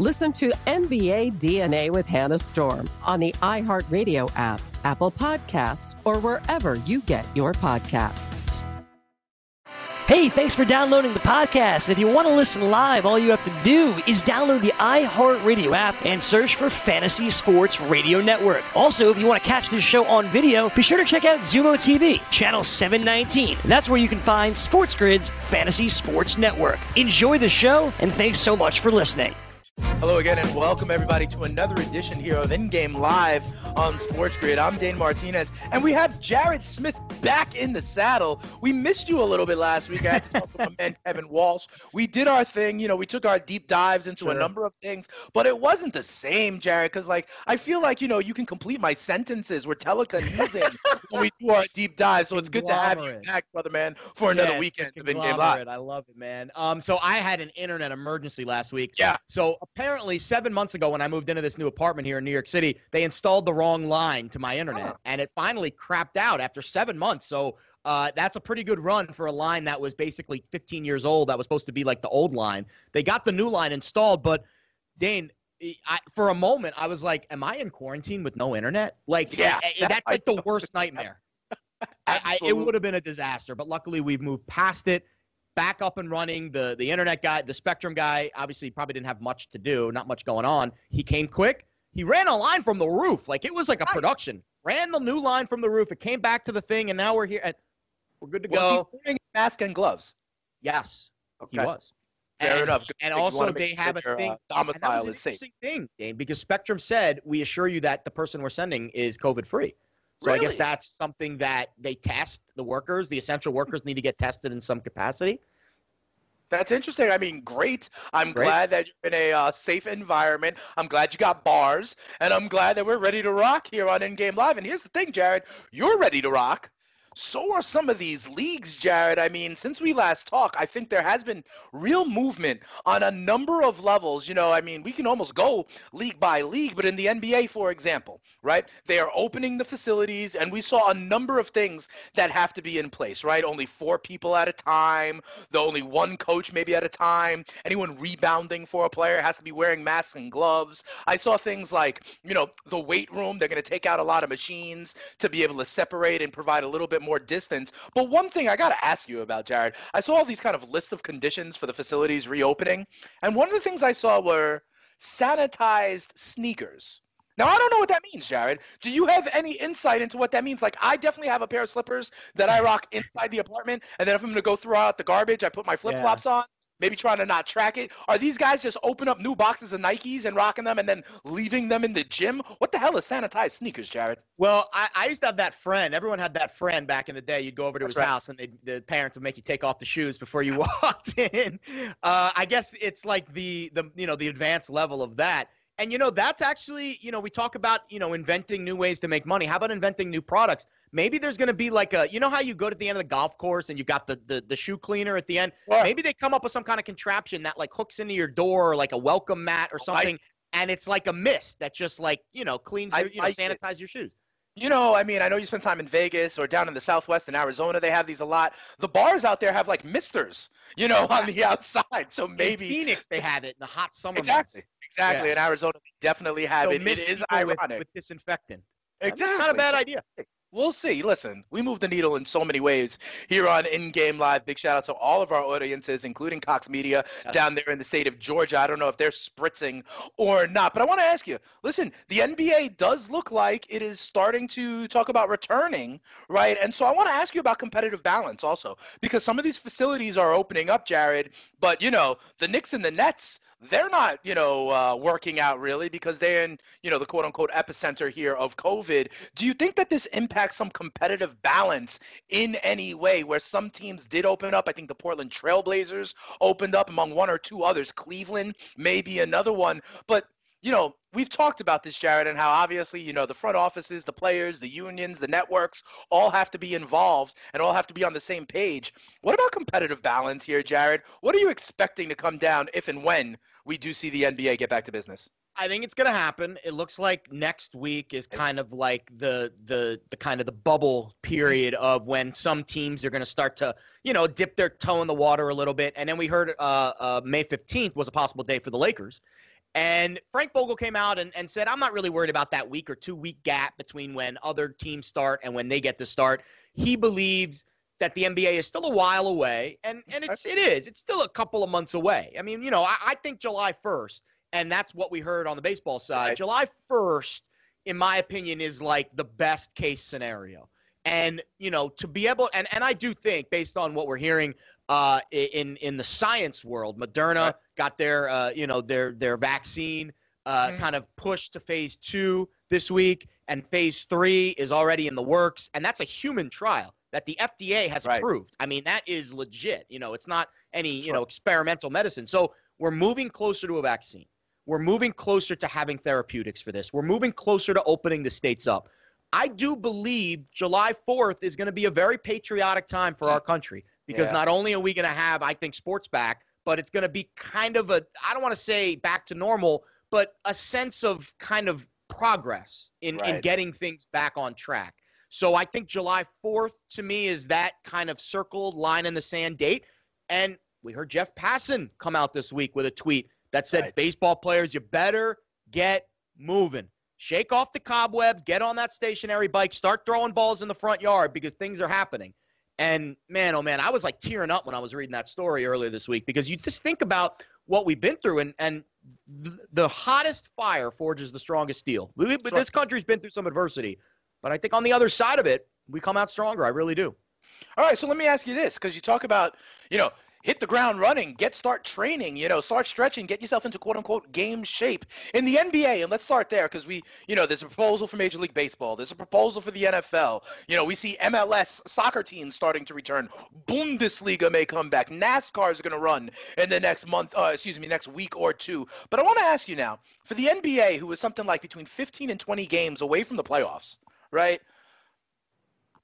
Listen to NBA DNA with Hannah Storm on the iHeartRadio app, Apple Podcasts, or wherever you get your podcasts. Hey, thanks for downloading the podcast. If you want to listen live, all you have to do is download the iHeartRadio app and search for Fantasy Sports Radio Network. Also, if you want to catch this show on video, be sure to check out Xumo TV, channel 719. That's where you can find Sports Grid's Fantasy Sports Network. Enjoy the show, and thanks so much for listening. Hello again, and welcome everybody to another edition here of In Game Live on Sports Grid. I'm Dane Martinez, and we have Jared Smith back in the saddle. We missed you a little bit last week. I had to talk to my man Kevin Walsh. We did our thing, you know, we took our deep dives into sure. a number of things, but it wasn't the same, Jared, because like I feel like you know you can complete my sentences. We're telekinesing when we do our deep dive, so it's good to have you back, brother man, for another yes, weekend of In Game Live. I love it, man. Um, so I had an internet emergency last week. Yeah. So apparently seven months ago when I moved into this new apartment here in New York City, they installed the wrong line to my internet, oh. and it finally crapped out after seven months. So uh, that's a pretty good run for a line that was basically 15 years old. That was supposed to be like the old line. They got the new line installed, but Dane, I, for a moment, I was like, "Am I in quarantine with no internet?" Like, yeah, that's like the worst nightmare. I, I, it would have been a disaster, but luckily we've moved past it back up and running. The the internet guy, the Spectrum guy, obviously probably didn't have much to do, not much going on. He came quick. He ran a line from the roof, like it was like a production. Ran the new line from the roof. It came back to the thing, and now we're here. And we're good to go. wearing a mask and gloves? Yes, okay. he was. Fair and, enough. And also, they have a thing. Uh, domicile is safe. Thing, Dane, because Spectrum said we assure you that the person we're sending is COVID free. So really? I guess that's something that they test the workers. The essential workers need to get tested in some capacity. That's interesting. I mean, great. I'm great. glad that you're in a uh, safe environment. I'm glad you got bars, and I'm glad that we're ready to rock here on In Game Live. And here's the thing, Jared, you're ready to rock so are some of these leagues, Jared. I mean, since we last talked, I think there has been real movement on a number of levels. You know, I mean, we can almost go league by league, but in the NBA, for example, right, they are opening the facilities, and we saw a number of things that have to be in place, right? Only four people at a time, the only one coach maybe at a time. Anyone rebounding for a player has to be wearing masks and gloves. I saw things like, you know, the weight room, they're going to take out a lot of machines to be able to separate and provide a little bit bit more distance. But one thing I got to ask you about, Jared, I saw all these kind of list of conditions for the facilities reopening, and one of the things I saw were sanitized sneakers. Now I don't know what that means, Jared. Do you have any insight into what that means? Like I definitely have a pair of slippers that I rock inside the apartment, and then if I'm gonna go throw out the garbage, I put my flip flops yeah. on maybe trying to not track it? Are these guys just open up new boxes of Nikes and rocking them and then leaving them in the gym? What the hell is sanitized sneakers, Jared? Well, I, I used to have that friend. Everyone had that friend back in the day. You'd go over to That's his right. house and the parents would make you take off the shoes before you walked in. Uh, I guess it's like the the you know the advanced level of that. And you know, that's actually, you know, we talk about, you know, inventing new ways to make money. How about inventing new products? Maybe there's going to be like a, you know, how you go to the end of the golf course and you've got the the, the shoe cleaner at the end. Yeah. Maybe they come up with some kind of contraption that like hooks into your door, or like a welcome mat or something, and it's like a mist that just like you know cleans, I you know, sanitize your shoes. You know, I mean, I know you spend time in Vegas or down in the Southwest in Arizona. They have these a lot. The bars out there have like misters, you know, on the outside. So maybe in Phoenix they have it in the hot summer exactly, months. Exactly. Yeah. In Arizona, they definitely have So it. It is people with, with disinfectant. exactly. That's not a bad idea. We'll see. Listen, we move the needle in so many ways here on In Game Live. Big shout out to all of our audiences, including Cox Media Yes. down there in the state of Georgia. I don't know if they're spritzing or not, but I want to ask you listen, the NBA does look like it is starting to talk about returning, right? And so I want to ask you about competitive balance also, because some of these facilities are opening up, Jared, but you know, the Knicks and the Nets they're not, you know, uh, working out really because they're in, you know, the quote unquote epicenter here of COVID. Do you think that this impacts some competitive balance in any way where some teams did open up? I think the Portland Trailblazers opened up among one or two others. Cleveland, maybe another one. But you know, we've talked about this, Jared, and how obviously, you know, the front offices, the players, the unions, the networks all have to be involved and all have to be on the same page. What about competitive balance here, Jared? What are you expecting to come down if and when we do see the NBA get back to business? I think it's gonna happen. It looks like next week is kind of like the the the kind of the bubble period of when some teams are gonna start to you know dip their toe in the water a little bit. And then we heard uh, uh, May fifteenth was a possible day for the Lakers. And Frank Vogel came out and, and said, I'm not really worried about that week or two week gap between when other teams start and when they get to start. He believes that the NBA is still a while away, and, and it's it is. It's still a couple of months away. I mean, you know, I, I think July 1st, and that's what we heard on the baseball side. Right. July 1st, in my opinion, is like the best case scenario. And, you know, to be able and, and I do think, based on what we're hearing uh, in in the science world, Moderna got their uh, you know their their vaccine uh, Mhm. kind of pushed to phase two this week, and phase three is already in the works, and that's a human trial that the FDA has Right. approved. I mean, that is legit. You know, it's not any you Sure. know experimental medicine. So we're moving closer to a vaccine. We're moving closer to having therapeutics for this. We're moving closer to opening the states up. I do believe July 4th is going to be a very patriotic time for our country because Yeah. not only are we going to have, I think, sports back, but it's going to be kind of a, I don't want to say back to normal, but a sense of kind of progress in, in getting things back on track. So I think July 4th to me is that kind of circled line in the sand date. And we heard Jeff Passan come out this week with a tweet that said, Right. baseball players, you better get moving. Shake off the cobwebs, get on that stationary bike, start throwing balls in the front yard because things are happening. And man, oh man, I was like tearing up when I was reading that story earlier this week because you just think about what we've been through and and th- the hottest fire forges the strongest steel. We, we- This country's been through some adversity, but I think on the other side of it, we come out stronger. I really do. All right, so let me ask you this, because you talk about, you know, hit the ground running, get start training, you know, start stretching, get yourself into quote unquote game shape in the NBA. And let's start there because we, you know, there's a proposal for Major League Baseball, there's a proposal for the NFL. You know, we see MLS soccer teams starting to return. Bundesliga may come back. NASCAR is going to run in the next month, uh, excuse me, next week or two. But I want to ask you now, for the NBA, who is something like between 15 and 20 games away from the playoffs, right?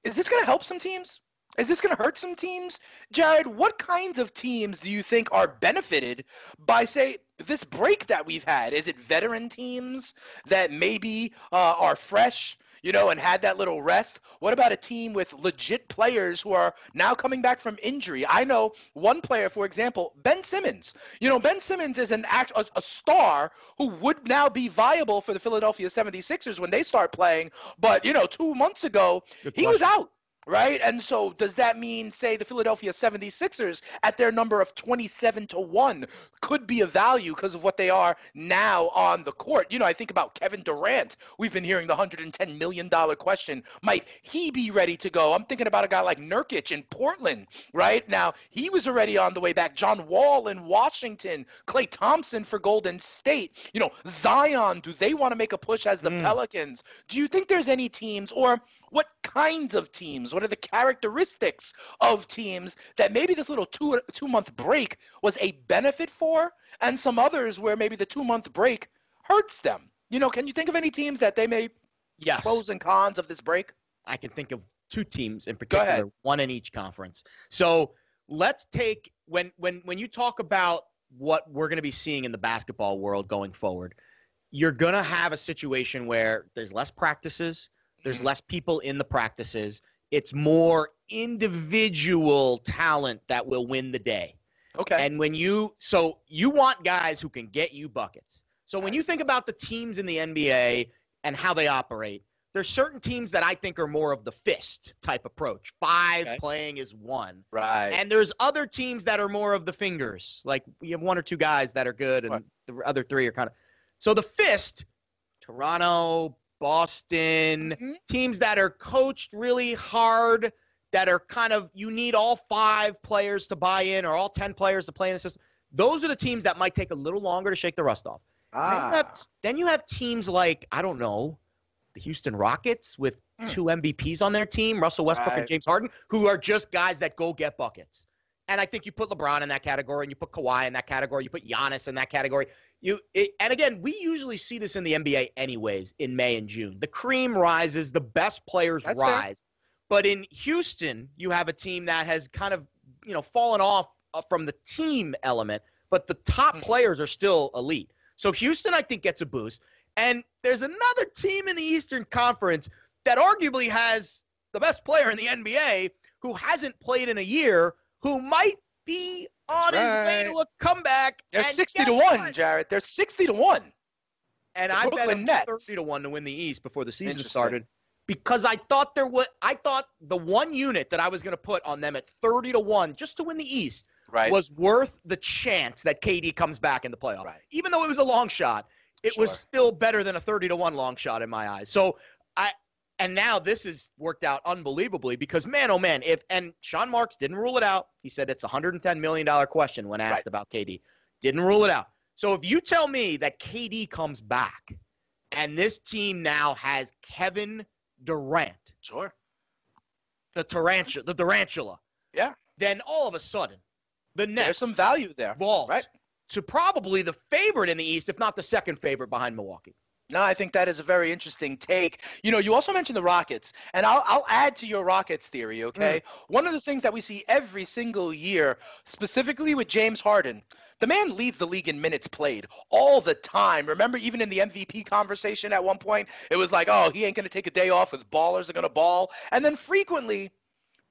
Is this going to help some teams? Is this going to hurt some teams? Jared, what kinds of teams do you think are benefited by, say, this break that we've had? Is it veteran teams that maybe uh, are fresh, you know, and had that little rest? What about a team with legit players who are now coming back from injury? I know one player, for example, Ben Simmons. You know, Ben Simmons is an act, a, a star who would now be viable for the Philadelphia 76ers when they start playing. But, you know, two months ago, Good he was out right? And so does that mean, say, the Philadelphia 76ers at their number of 27 to 1 could be a value because of what they are now on the court? You know, I think about Kevin Durant. We've been hearing the $110 million question. Might he be ready to go? I'm thinking about a guy like Nurkic in Portland, right? Now, he was already on the way back. John Wall in Washington, Klay Thompson for Golden State. You know, Zion, do they want to make a push as the Mm. Pelicans? Do you think there's any teams or what kinds of teams? What are the characteristics of teams that maybe this little two two month break was a benefit for, and some others where maybe the two month break hurts them? You know, can you think of any teams that they may yes. pros and cons of this break? I can think of two teams in particular, one in each conference. So let's take when when when you talk about what we're going to be seeing in the basketball world going forward, you're going to have a situation where there's less practices, there's mm-hmm. less people in the practices. It's more individual talent that will win the day. Okay. And when you so you want guys who can get you buckets. So when you think about the teams in the NBA and how they operate, there's certain teams that I think are more of the fist type approach. Five okay. playing is one. Right. And there's other teams that are more of the fingers. Like we have one or two guys that are good and right. the other three are kind of So the fist, Toronto, Boston, mm-hmm. teams that are coached really hard that are kind of you need all five players to buy in or all 10 players to play in the system. Those are the teams that might take a little longer to shake the rust off. Ah. Then, you have, ah. then you have teams like, I don't know, the Houston Rockets with mm. two MVPs on their team, Russell Westbrook right. and James Harden, who are just guys that go get buckets. And I think you put LeBron in that category, and you put Kawhi in that category, you put Giannis in that category. You it, and again, we usually see this in the NBA anyways in May and June. The cream rises, the best players That's rise. Fair. But in Houston, you have a team that has kind of, you know, fallen off uh, from the team element, but the top mm-hmm. players are still elite. So Houston, I think, gets a boost. And there's another team in the Eastern Conference that arguably has the best player in the NBA who hasn't played in a year, who might be on right. his way to a comeback. They're 60 to 1, what? Jared. They're 60 to 1. And the I Brooklyn bet 30 to 1 to win the East before the season started because I thought there was I thought the one unit that I was going to put on them at 30 to 1 just to win the East right. was worth the chance that KD comes back in the playoffs. Right. Even though it was a long shot, it sure. was still better than a 30 to 1 long shot in my eyes. So I and now this has worked out unbelievably because man oh man if and Sean Marks didn't rule it out. He said it's a 110 million dollar question when asked right. about KD. Didn't rule it out. So if you tell me that KD comes back and this team now has Kevin Durant. Sure. The tarantula, the tarantula. Yeah. Then all of a sudden, the Nets. There's some value there. Falls right. to probably the favorite in the East, if not the second favorite behind Milwaukee. No, I think that is a very interesting take. You know, you also mentioned the Rockets, and I'll, I'll add to your Rockets theory, okay? Mm. One of the things that we see every single year, specifically with James Harden, the man leads the league in minutes played all the time. Remember, even in the MVP conversation at one point, it was like, oh, he ain't going to take a day off because ballers are going to ball. And then frequently,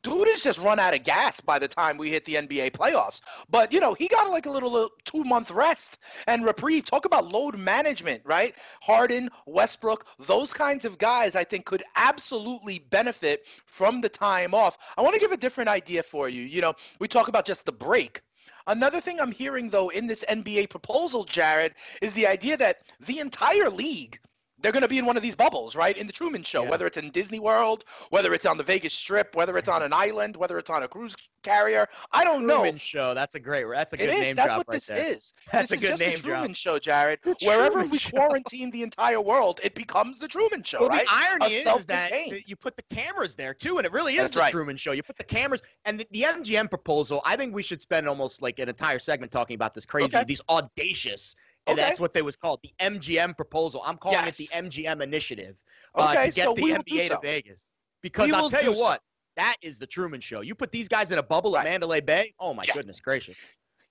dude is just run out of gas by the time we hit the NBA playoffs. But you know, he got like a little, little two month rest and reprieve. Talk about load management, right? Harden, Westbrook, those kinds of guys, I think, could absolutely benefit from the time off. I want to give a different idea for you. You know, we talk about just the break. Another thing I'm hearing though in this NBA proposal, Jared, is the idea that the entire league they're going to be in one of these bubbles, right? In the Truman Show, yeah. whether it's in Disney World, whether it's on the Vegas Strip, whether it's on an island, whether it's on a cruise carrier. I don't Truman know. Truman Show. That's a great. That's a good it is. name That's drop what right this there. is. That's this a good is just name the Truman drop. Show, Jared. The Wherever Truman we show. quarantine the entire world, it becomes the Truman Show, well, right? The irony is, is that you put the cameras there too, and it really is That's the right. Truman Show. You put the cameras and the, the, MGM proposal. I think we should spend almost like an entire segment talking about this crazy, okay. these audacious and okay. that's what they was called the MGM proposal. I'm calling yes. it the MGM initiative uh, okay, to get so the NBA to Vegas. Because we I'll tell you so. what, that is the Truman Show. You put these guys in a bubble right. at Mandalay Bay. Oh my yeah. goodness gracious!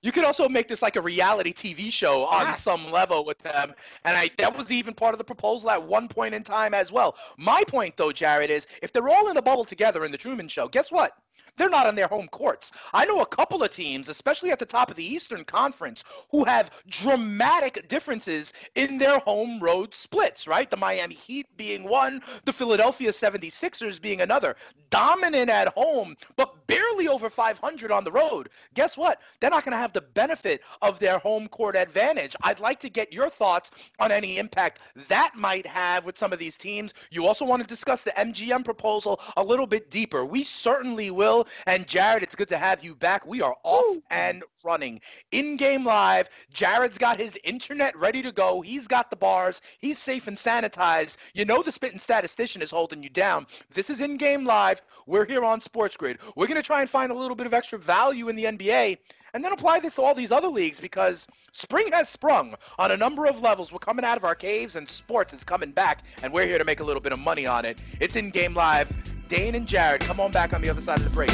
You could also make this like a reality TV show on yes. some level with them, and I that was even part of the proposal at one point in time as well. My point though, Jared, is if they're all in a bubble together in the Truman Show, guess what? They're not on their home courts. I know a couple of teams, especially at the top of the Eastern Conference, who have dramatic differences in their home road splits, right? The Miami Heat being one, the Philadelphia 76ers being another. Dominant at home, but barely over 500 on the road. Guess what? They're not going to have the benefit of their home court advantage. I'd like to get your thoughts on any impact that might have with some of these teams. You also want to discuss the MGM proposal a little bit deeper. We certainly will And Jared, it's good to have you back. We are off and running in game live. Jared's got his internet ready to go. He's got the bars. He's safe and sanitized. You know the spitting statistician is holding you down. This is in game live. We're here on Sports Grid. We're going to try and find a little bit of extra value in the NBA and then apply this to all these other leagues because spring has sprung on a number of levels. We're coming out of our caves and sports is coming back, and we're here to make a little bit of money on it. It's in game live. Dane and Jared, come on back on the other side of the break.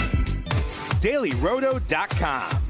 DailyRoto.com.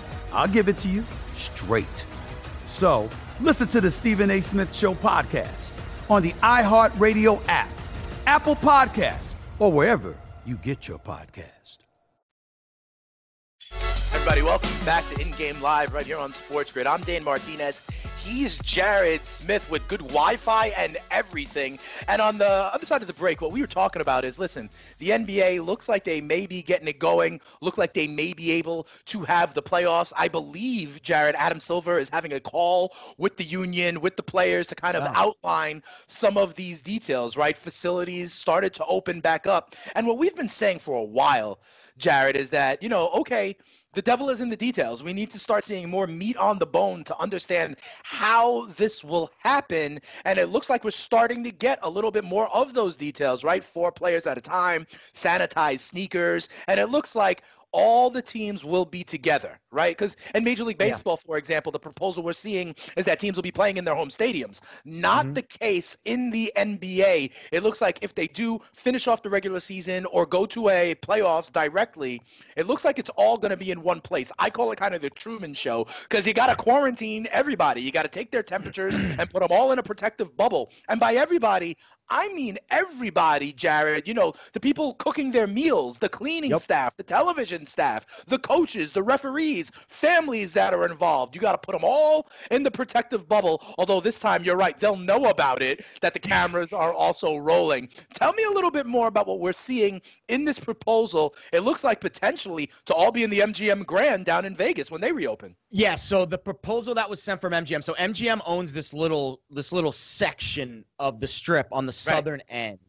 I'll give it to you straight. So listen to the Stephen A. Smith Show podcast on the iHeartRadio app, Apple Podcasts, or wherever you get your podcast. Everybody, welcome back to In Game Live right here on Sports Grid. I'm Dane Martinez. He's Jared Smith with good Wi Fi and everything. And on the other side of the break, what we were talking about is listen, the NBA looks like they may be getting it going, look like they may be able to have the playoffs. I believe, Jared, Adam Silver is having a call with the union, with the players to kind of wow. outline some of these details, right? Facilities started to open back up. And what we've been saying for a while, Jared, is that, you know, okay, the devil is in the details. We need to start seeing more meat on the bone to understand how this will happen. And it looks like we're starting to get a little bit more of those details, right? Four players at a time, sanitized sneakers. And it looks like all the teams will be together, right? Because in Major League Baseball, yeah. for example, the proposal we're seeing is that teams will be playing in their home stadiums. Not mm-hmm. the case in the NBA. It looks like if they do finish off the regular season or go to a playoffs directly, it looks like it's all going to be in one place. I call it kind of the Truman Show because you got to quarantine everybody. You got to take their temperatures and put them all in a protective bubble. And by everybody, I mean everybody, Jared. You know, the people cooking their meals, the cleaning yep. staff, the television staff, the coaches, the referees, families that are involved. You got to put them all in the protective bubble. Although this time, you're right, they'll know about it that the cameras are also rolling. Tell me a little bit more about what we're seeing in this proposal. It looks like potentially to all be in the MGM Grand down in Vegas when they reopen. Yeah, so the proposal that was sent from MGM. So MGM owns this little this little section of the strip on the southern right. end.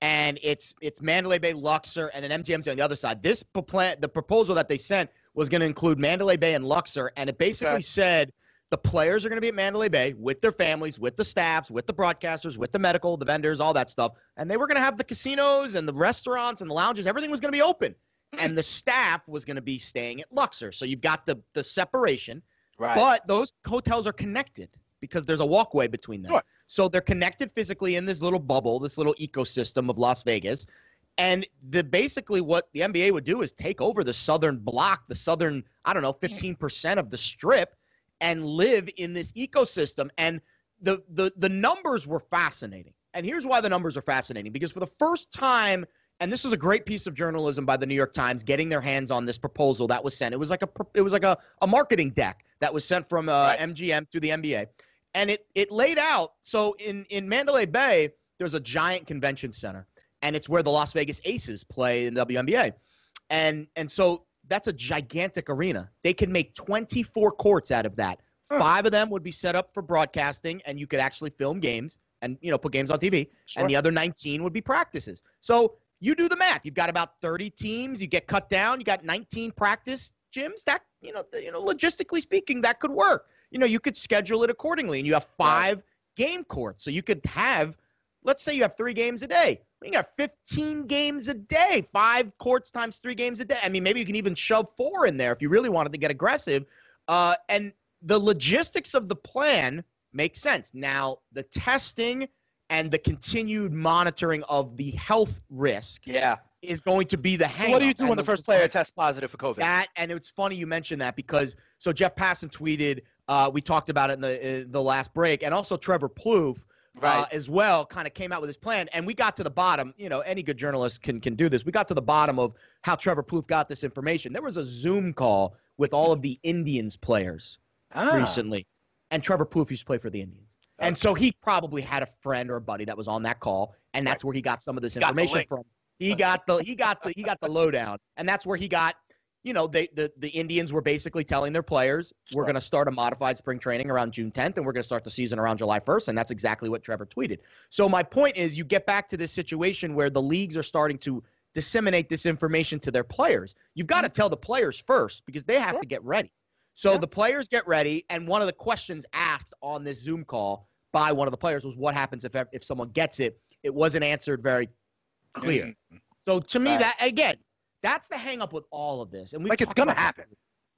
And it's it's Mandalay Bay, Luxor, and then MGM's on the other side. This plan, the proposal that they sent was going to include Mandalay Bay and Luxor, and it basically okay. said The players are going to be at Mandalay Bay with their families, with the staffs, with the broadcasters, with the medical, the vendors, all that stuff. And they were going to have the casinos and the restaurants and the lounges. Everything was going to be open. Hmm. And the staff was going to be staying at Luxor. So you've got the, the separation. Right. But those hotels are connected because there's a walkway between them. Sure. So they're connected physically in this little bubble, this little ecosystem of Las Vegas. And the basically what the NBA would do is take over the southern block, the southern, I don't know, 15% of the strip and live in this ecosystem. And the the the numbers were fascinating. And here's why the numbers are fascinating because for the first time and this was a great piece of journalism by the New York Times getting their hands on this proposal that was sent. It was like a it was like a, a marketing deck that was sent from uh, MGM to the NBA, and it it laid out. So in in Mandalay Bay, there's a giant convention center, and it's where the Las Vegas Aces play in the WNBA, and and so that's a gigantic arena. They can make 24 courts out of that. Five of them would be set up for broadcasting, and you could actually film games and you know put games on TV. And the other 19 would be practices. So you do the math. You've got about 30 teams. You get cut down. You got 19 practice gyms. That you know, you know, logistically speaking, that could work. You know, you could schedule it accordingly, and you have five game courts. So you could have, let's say, you have three games a day. You got 15 games a day, five courts times three games a day. I mean, maybe you can even shove four in there if you really wanted to get aggressive. Uh, and the logistics of the plan make sense. Now, the testing and the continued monitoring of the health risk Yeah. is going to be the So hang what do you do when the first player tests positive for COVID? that and it's funny you mentioned that because so Jeff Passan tweeted uh, we talked about it in the uh, the last break. And also Trevor Plouffe uh, as well kind of came out with his plan. And we got to the bottom you know any good journalist can can do this. We got to the bottom of how Trevor Plouffe got this information. There was a Zoom call with all of the Indians players Ah. recently. And Trevor Plouffe used to play for the Indians. And so he probably had a friend or a buddy that was on that call. And that's where he got some of this information from. He got the he got the he got the lowdown, and that's where he got. You know, they the the Indians were basically telling their players, "We're going to start a modified spring training around June 10th, and we're going to start the season around July 1st." And that's exactly what Trevor tweeted. So my point is, you get back to this situation where the leagues are starting to disseminate this information to their players. You've got to mm-hmm. tell the players first because they have to get ready. So the players get ready, and one of the questions asked on this Zoom call by one of the players was, "What happens if if someone gets it?" It wasn't answered very clear. Mm-hmm. So to me, Right. that again, that's the hang up with all of this. And we Like it's gonna happen.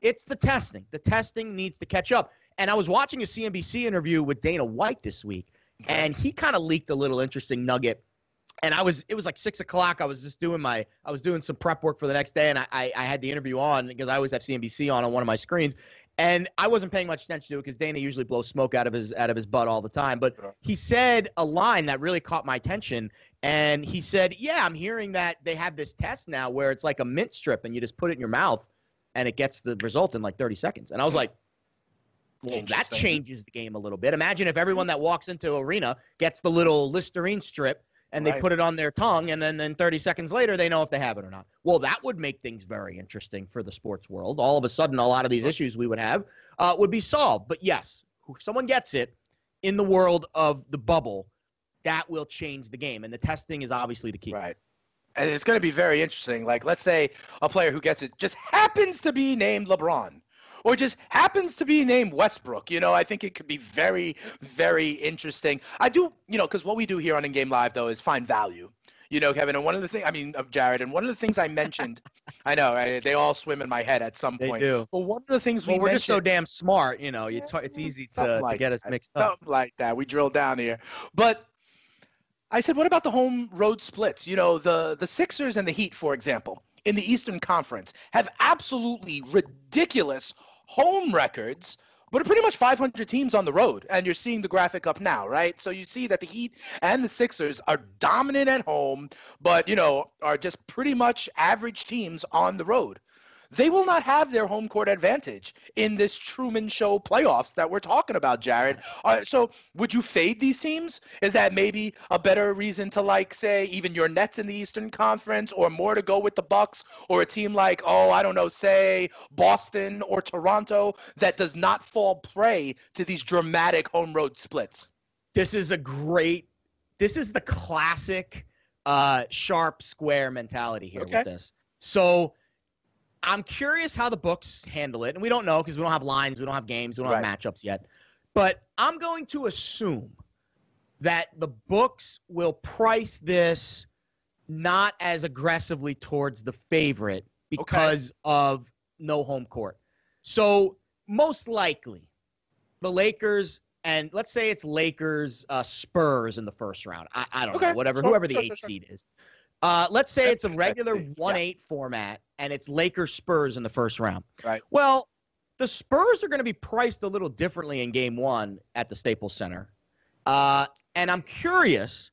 It's the testing. The testing needs to catch up. And I was watching a CNBC interview with Dana White this week, and he kind of leaked a little interesting nugget. And I was, it was like six o'clock. I was just doing my, I was doing some prep work for the next day, and I, I, I had the interview on because I always have CNBC on on one of my screens, and I wasn't paying much attention to it because Dana usually blows smoke out of his out of his butt all the time. But he said a line that really caught my attention, and he said, "Yeah, I'm hearing that they have this test now where it's like a mint strip, and you just put it in your mouth, and it gets the result in like 30 seconds." And I was like. Well, that changes the game a little bit. Imagine if everyone mm-hmm. that walks into arena gets the little Listerine strip and they Right. put it on their tongue, and then, then 30 seconds later they know if they have it or not. Well, that would make things very interesting for the sports world. All of a sudden, a lot of these issues we would have uh, would be solved. But yes, if someone gets it in the world of the bubble, that will change the game. And the testing is obviously the key. Right. And it's going to be very interesting. Like, let's say a player who gets it just happens to be named LeBron or just happens to be named Westbrook. You know, I think it could be very, very interesting. I do, you know, because what we do here on In Game Live, though, is find value. You know, Kevin, and one of the things, I mean, of Jared, and one of the things I mentioned, I know, I, they all swim in my head at some They point. do. But one of the things we Well, we're just so damn smart, you know. It's, it's easy to, Something to get us that. mixed up. Something like that. We drill down here. But I said, what about the home road splits? You know, the the Sixers and the Heat, for example, in the Eastern Conference, have absolutely ridiculous home records. But pretty much 500 teams on the road, and you're seeing the graphic up now, right? So you see that the Heat and the Sixers are dominant at home, but you know are just pretty much average teams on the road they will not have their home court advantage in this Truman Show playoffs that we're talking about, Jared. Uh, so, would you fade these teams? Is that maybe a better reason to like, say, even your Nets in the Eastern Conference, or more to go with the Bucks, or a team like, oh, I don't know, say Boston or Toronto that does not fall prey to these dramatic home road splits? this is a great this is the classic uh sharp square mentality here Okay. with this so I'm curious how the books handle it, and we don't know because we don't have lines, we don't have games, we don't Right. have matchups yet. But I'm going to assume that the books will price this not as aggressively towards the favorite because of no home court. So most likely, the Lakers and let's say it's Lakers uh, Spurs in the first round. I, I don't Okay, know, whatever, sure, whoever the sure, eight sure. seed is. Uh, let's say it's a regular one yeah. eight format, and it's Lakers Spurs in the first round. Right. Well, the Spurs are going to be priced a little differently in Game One at the Staples Center, uh, and I'm curious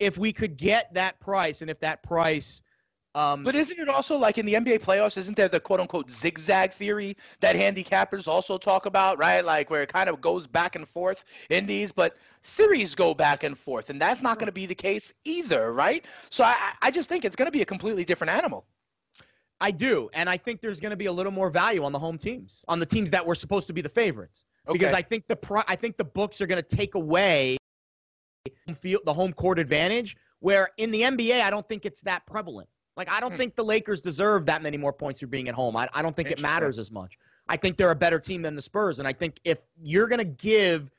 if we could get that price, and if that price. Um, But isn't it also like in the NBA playoffs? Isn't there the quote unquote zigzag theory that handicappers also talk about, right? Like where it kind of goes back and forth in these, but series go back and forth, and that's not going to be the case either, right? So I, I- just think it's going to be a completely different animal. I do, and I think there's going to be a little more value on the home teams, on the teams that were supposed to be the favorites, because I think the pri- I think the books are going to take away the home court advantage. Where in the NBA, I don't think it's that prevalent. Like I don't Hmm. think the Lakers deserve that many more points for being at home. I, I don't think it matters as much. I think they're a better team than the Spurs, and I think if you're going to give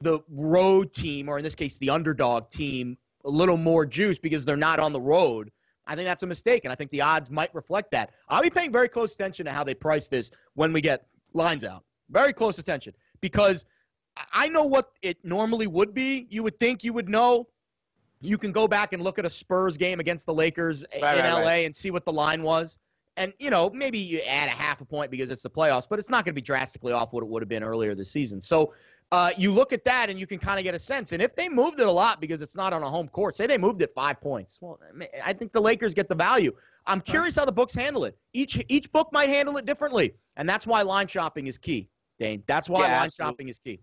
the road team, or in this case, the underdog team, a little more juice because they're not on the road. I think that's a mistake, and I think the odds might reflect that. I'll be paying very close attention to how they price this when we get lines out. Very close attention because I- I know what it normally would be. You would think you would know. You can go back and look at a Spurs game against the Lakers Right, in right, LA right. and see what the line was. And, you know, maybe you add a half a point because it's the playoffs, but it's not going to be drastically off what it would have been earlier this season. So uh, you look at that and you can kind of get a sense. And if they moved it a lot because it's not on a home court, say they moved it five points, well, I think the Lakers get the value. I'm curious how the books handle it. Each each book might handle it differently, and that's why line shopping is key, Dane. That's why Yeah, line absolutely. shopping is key.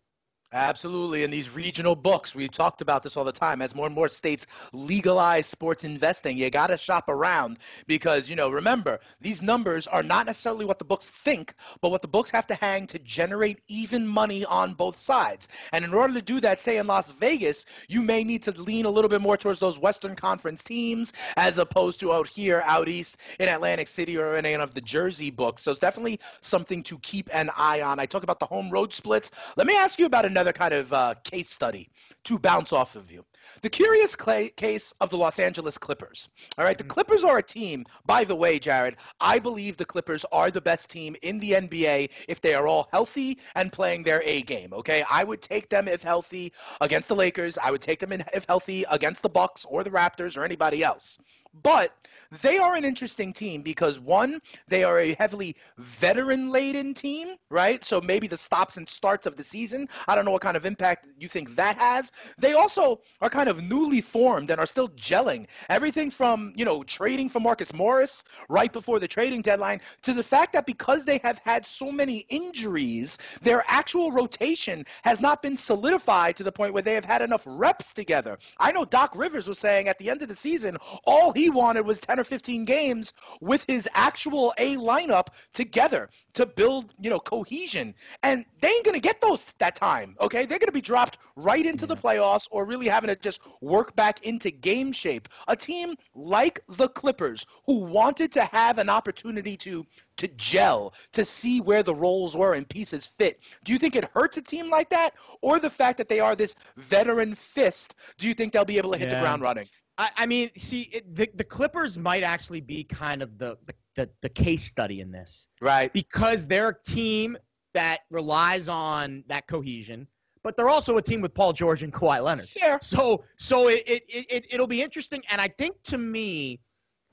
Absolutely. And these regional books, we've talked about this all the time. As more and more states legalize sports investing, you got to shop around because, you know, remember, these numbers are not necessarily what the books think, but what the books have to hang to generate even money on both sides. And in order to do that, say in Las Vegas, you may need to lean a little bit more towards those Western Conference teams as opposed to out here, out east in Atlantic City or in any of the Jersey books. So it's definitely something to keep an eye on. I talk about the home road splits. Let me ask you about another kind of uh, case study to bounce off of you. The curious case of the Los Angeles Clippers. All right, the Clippers are a team, by the way, Jared, I believe the Clippers are the best team in the NBA if they are all healthy and playing their A game, okay? I would take them if healthy against the Lakers. I would take them in, if healthy against the Bucks or the Raptors or anybody else. But they are an interesting team because one, they are a heavily veteran laden team, right? So maybe the stops and starts of the season, I don't know what kind of impact you think that has. They also are kind of newly formed and are still gelling. Everything from, you know, trading for Marcus Morris right before the trading deadline to the fact that because they have had so many injuries, their actual rotation has not been solidified to the point where they have had enough reps together. I know Doc Rivers was saying at the end of the season, all he wanted was 10 or 15 games with his actual A lineup together to build, you know, cohesion. And they ain't going to get those that time, okay? They're going to be dropped right into the playoffs or really having to just work back into game shape. A team like the Clippers who wanted to have an opportunity to to gel, to see where the roles were and pieces fit. Do you think it hurts a team like that or the fact that they are this veteran fist, do you think they'll be able to hit the ground running? I, I mean, see, it, the the Clippers might actually be kind of the, the the the case study in this, Right. because they're a team that relies on that cohesion, but they're also a team with Paul George and Kawhi Leonard. Fair. So so it it, it it it'll be interesting, and I think to me.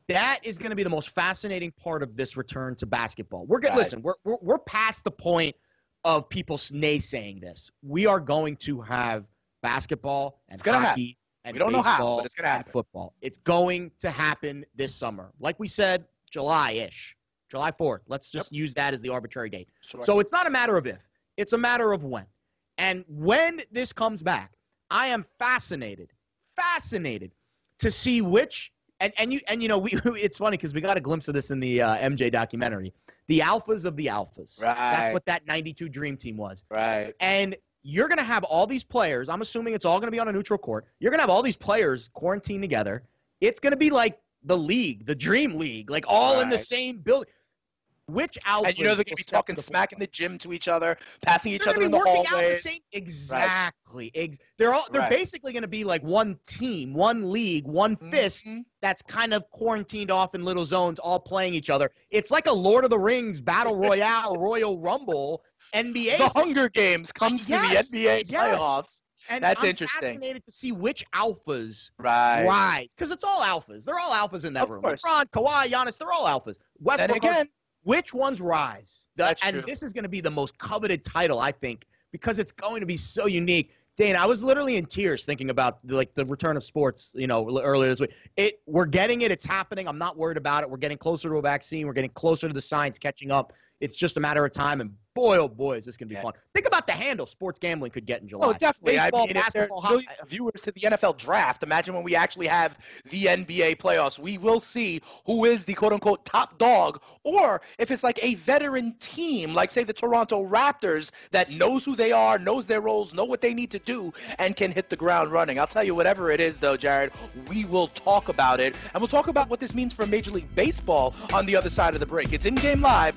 That is going to be the most fascinating part of this return to basketball. We're good. Right. Listen, we're, we're we're past the point of people naysaying this. We are going to have basketball and It's hockey and We don't know how, but it's gonna happen. Football. It's going to happen this summer. Like we said, July-ish, July 4th. Let's just use that as the arbitrary date. Sure. So it's not a matter of if, it's a matter of when. And when this comes back, I am fascinated, fascinated to see which and and you and you know we it's funny because we got a glimpse of this in the uh, MJ documentary, the alphas of the alphas. Right. That's what that '92 Dream Team was. Right. And you're going to have all these players. I'm assuming it's all going to be on a neutral court. You're going to have all these players quarantined together. It's going to be like the league, the Dream League, like all in the same building. Which alphas? And you know they're gonna be talking to the smack in the gym to each other, passing each They're other in the out hallway. the same exactly. Ex- they're all they're Right. basically going to be like one team, one league, one fist Mm-hmm. that's kind of quarantined off in little zones, all playing each other. It's like a Lord of the Rings battle royale, Royal Rumble, NBA. The Hunger Games comes Yes, to the NBA yes. playoffs. And That's I'm interesting. Fascinated to see which alphas Right. rise because it's all alphas. They're all alphas in that Of room. course. LeBron, Kawhi, Giannis, they're all alphas. Westbrook, again- which ones rise? That's and true. this is going to be the most coveted title, I think, because it's going to be so unique. Dane, I was literally in tears thinking about like the return of sports, you know, earlier this week. It, we're getting it. It's happening. I'm not worried about it. We're getting closer to a vaccine. We're getting closer to the science catching up. It's just a matter of time. And boy, oh boy, is this going to be fun. Think about the handle sports gambling could get in July. Oh, definitely. Baseball, I mean, basketball, hockey. viewers to the NFL draft, imagine when we actually have the NBA playoffs. We will see who is the quote unquote top dog, or if it's like a veteran team, like say the Toronto Raptors, that knows who they are, knows their roles, know what they need to do, and can hit the ground running. I'll tell you, whatever it is, though, Jared, we will talk about it, and we'll talk about what this means for Major League Baseball on the other side of the break. It's in game live.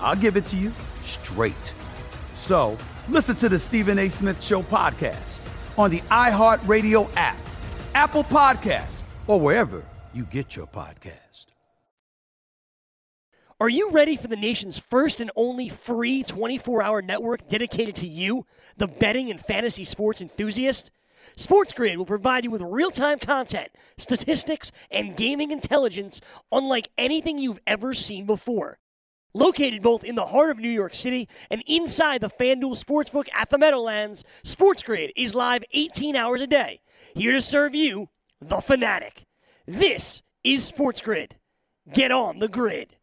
I'll give it to you straight. So listen to the Stephen A. Smith Show podcast on the iHeartRadio app, Apple Podcasts, or wherever you get your podcast. Are you ready for the nation's first and only free 24 hour network dedicated to you, the betting and fantasy sports enthusiast? SportsGrid will provide you with real time content, statistics, and gaming intelligence unlike anything you've ever seen before. Located both in the heart of New York City and inside the FanDuel Sportsbook at the Meadowlands, SportsGrid is live 18 hours a day, here to serve you, the fanatic. This is SportsGrid. Get on the grid.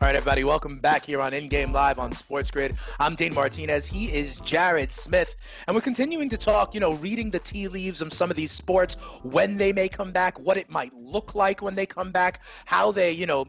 All right, everybody, welcome back here on In Game Live on Sports Grid. I'm Dane Martinez. He is Jared Smith. And we're continuing to talk, you know, reading the tea leaves of some of these sports, when they may come back, what it might look like when they come back, how they, you know,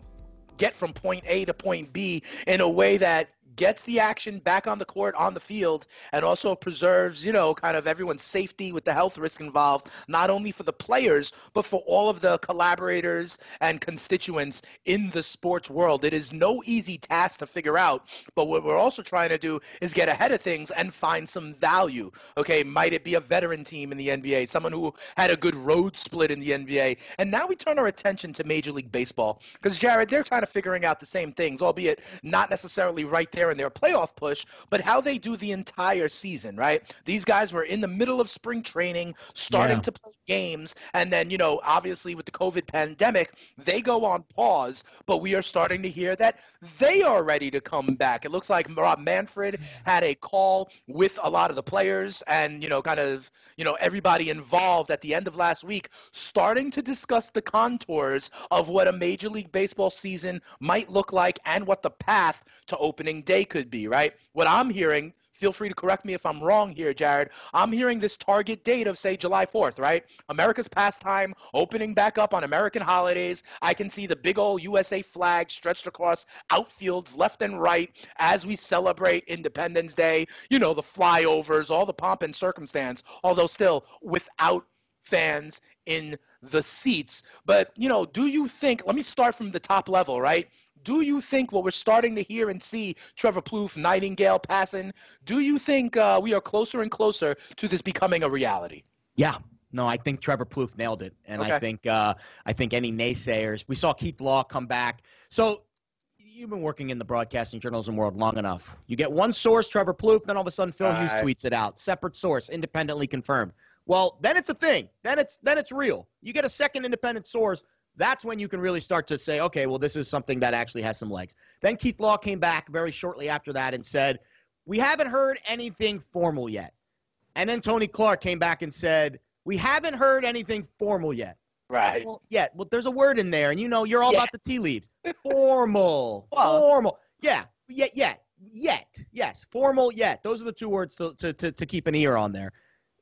get from point A to point B in a way that gets the action back on the court, on the field, and also preserves, you know, kind of everyone's safety with the health risk involved, not only for the players, but for all of the collaborators and constituents in the sports world. It is no easy task to figure out, but what we're also trying to do is get ahead of things and find some value. Okay, might it be a veteran team in the NBA, someone who had a good road split in the NBA? And now we turn our attention to Major League Baseball because, Jared, they're kind of figuring out the same things, albeit not necessarily right there in their playoff push, but how they do the entire season, right? These guys were in the middle of spring training, starting Yeah. to play games, and then, you know, obviously with the COVID pandemic, they go on pause, but we are starting to hear that they are ready to come back. It looks like Rob Manfred had a call with a lot of the players and, you know, kind of, you know, everybody involved at the end of last week, starting to discuss the contours of what a Major League Baseball season might look like and what the path to opening day could be, right? What I'm hearing feel free to correct me if I'm wrong here, Jared. I'm hearing this target date of, say, July 4th, right? America's pastime opening back up on American holidays. I can see the big old USA flag stretched across outfields left and right as we celebrate Independence Day. You know, the flyovers, all the pomp and circumstance, although still without fans in the seats. But, you know, do you think, let me start from the top level, right? Do you think what we're starting to hear and see, Trevor Plouffe, Nightingale passing, do you think uh, we are closer and closer to this becoming a reality? Yeah. No, I think Trevor Plouffe nailed it, and I think uh, I think any naysayers. We saw Keith Law come back. So you've been working in the broadcasting journalism world long enough. You get one source, Trevor Plouffe, then all of a sudden Phil Hughes Right. tweets it out, separate source, independently confirmed. Well, then it's a thing. Then it's then it's real. You get a second independent source. That's when you can really start to say, okay, well, this is something that actually has some legs. Then Keith Law came back very shortly after that and said, we haven't heard anything formal yet. And then Tony Clark came back and said, we haven't heard anything formal yet. Right. Well, yeah. Well, there's a word in there, and you know, you're all Yeah. about the tea leaves. Formal. Well- formal. Yeah. Yet. Yet. Yet. Yes. Formal. Yet. Those are the two words to, to, to, to keep an ear on there.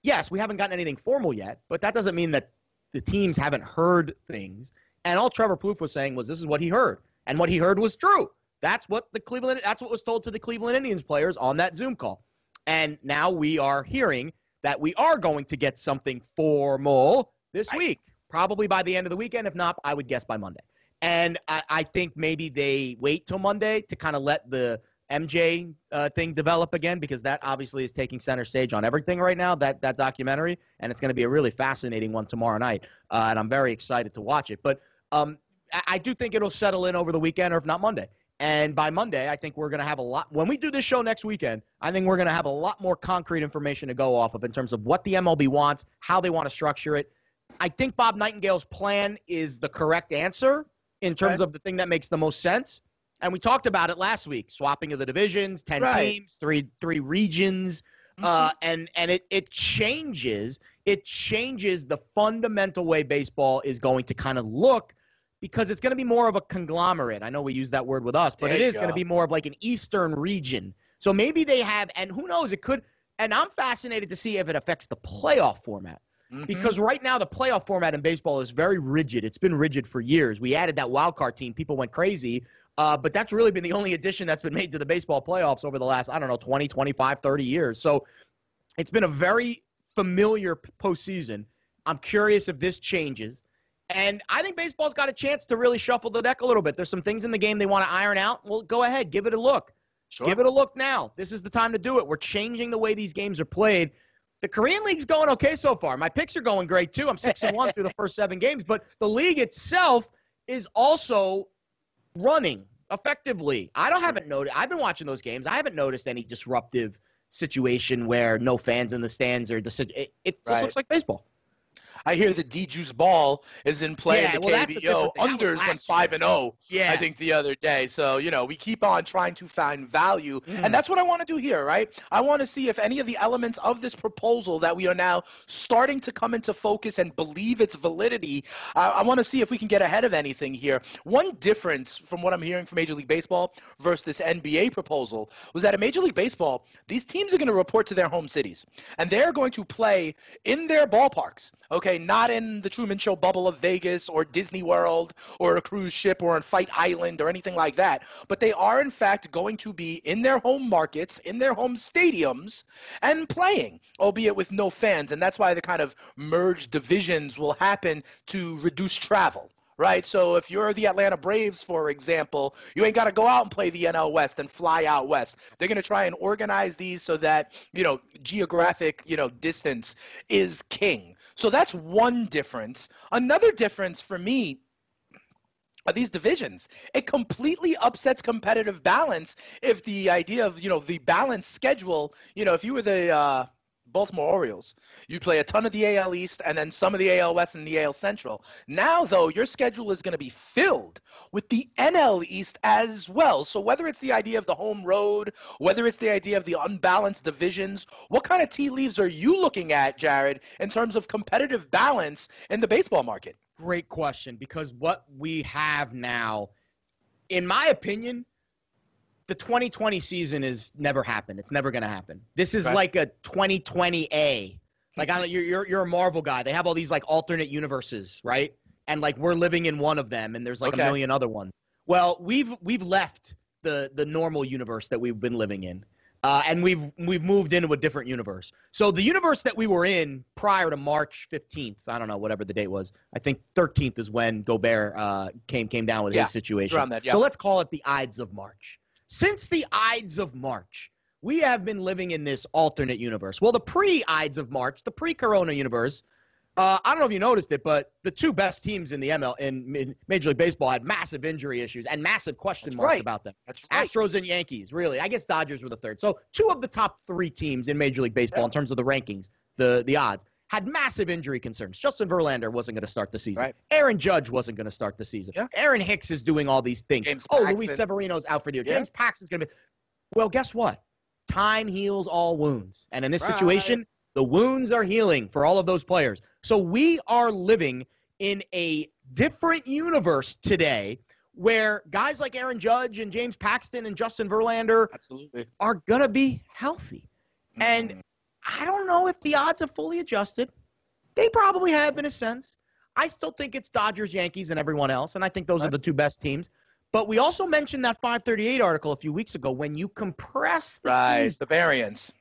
Yes, we haven't gotten anything formal yet, but that doesn't mean that the teams haven't heard things. And all Trevor Plouffe was saying was this is what he heard, and what he heard was true. That's what the Cleveland. That's what was told to the Cleveland Indians players on that Zoom call. And now we are hearing that we are going to get something formal this week, probably by the end of the weekend. If not, I would guess by Monday. And I, I think maybe they wait till Monday to kind of let the MJ uh, thing develop again because that obviously is taking center stage on everything right now. That that documentary, and it's going to be a really fascinating one tomorrow night, uh, and I'm very excited to watch it. But um, I, I do think it'll settle in over the weekend, or if not Monday. And by Monday, I think we're going to have a lot. When we do this show next weekend, I think we're going to have a lot more concrete information to go off of in terms of what the MLB wants, how they want to structure it. I think Bob Nightingale's plan is the correct answer in terms Okay. of the thing that makes the most sense. And we talked about it last week: swapping of the divisions, ten Right. teams, three three regions, uh, and and it it changes it changes the fundamental way baseball is going to kind of look because it's going to be more of a conglomerate. I know we use that word with us, but There it is going to be more of like an eastern region. So maybe they have, and who knows, it could. And I'm fascinated to see if it affects the playoff format. Mm-hmm. Because right now the playoff format in baseball is very rigid. It's been rigid for years. We added that wild card team. People went crazy. Uh, but that's really been the only addition that's been made to the baseball playoffs over the last, I don't know, 20, 25, 30 years. So it's been a very familiar postseason. I'm curious if this changes. And I think baseball's got a chance to really shuffle the deck a little bit. There's some things in the game they want to iron out. Well, go ahead, give it a look. Sure. Give it a look now. This is the time to do it. We're changing the way these games are played. The Korean League's going okay so far. My picks are going great too. I'm six and one through the first seven games, but the league itself is also running effectively. I don't haven't noticed. I've been watching those games. I haven't noticed any disruptive situation where no fans in the stands or the it, it just Right. looks like baseball. I hear the D-Juice ball is in play Yeah, in the well, KBO. different thing. That was Unders went five and zero. Yeah. I think the other day. So you know, we keep on trying to find value, Mm. and that's what I want to do here, right? I want to see if any of the elements of this proposal that we are now starting to come into focus and believe its validity. Uh, I want to see if we can get ahead of anything here. One difference from what I'm hearing from Major League Baseball versus this NBA proposal was that in Major League Baseball, these teams are going to report to their home cities, and they're going to play in their ballparks. Okay. Okay, not in the Truman Show bubble of Vegas or Disney World or a cruise ship or on Fight Island or anything like that. But they are, in fact, going to be in their home markets, in their home stadiums, and playing, albeit with no fans. And that's why the kind of merged divisions will happen to reduce travel right? So if you're the Atlanta Braves, for example, you ain't got to go out and play the NL West and fly out west. They're going to try and organize these so that, you know, geographic, you know, distance is king. So that's one difference. Another difference for me are these divisions. It completely upsets competitive balance if the idea of, you know, the balanced schedule, you know, if you were the uh Baltimore Orioles. You play a ton of the AL East and then some of the AL West and the AL Central. Now, though, your schedule is going to be filled with the NL East as well. So, whether it's the idea of the home road, whether it's the idea of the unbalanced divisions, what kind of tea leaves are you looking at, Jared, in terms of competitive balance in the baseball market? Great question because what we have now, in my opinion, the 2020 season is never happened. It's never going to happen. This is right. like a 2020A. Like I don't, you're, you're you're a Marvel guy. They have all these like alternate universes, right? And like we're living in one of them, and there's like okay. a million other ones. Well, we've we've left the the normal universe that we've been living in, uh, and we've we've moved into a different universe. So the universe that we were in prior to March 15th, I don't know whatever the date was. I think 13th is when Gobert uh, came came down with yeah, his situation. That, yeah. So let's call it the Ides of March. Since the Ides of March, we have been living in this alternate universe. Well, the pre Ides of March, the pre Corona universe, uh, I don't know if you noticed it, but the two best teams in the ML in Major League Baseball had massive injury issues and massive question That's marks right. about them. That's right. Astros and Yankees, really. I guess Dodgers were the third. So two of the top three teams in Major League Baseball Yeah. in terms of the rankings, the the odds, had massive injury concerns. Justin Verlander wasn't going to start the season. Right. Aaron Judge wasn't going to start the season. Yeah. Aaron Hicks is doing all these things. James oh, Paxton. Luis Severino's out for the year. Yeah. James Paxton's going to be. Well, guess what? Time heals all wounds. And in this Right. situation, the wounds are healing for all of those players. So we are living in a different universe today where guys like Aaron Judge and James Paxton and Justin Verlander Absolutely. are going to be healthy. And. I don't know if the odds have fully adjusted. They probably have in a sense. I still think it's Dodgers, Yankees, and everyone else, and I think those are the two best teams. But we also mentioned that 538 article a few weeks ago. When you compress the right, season, the variance.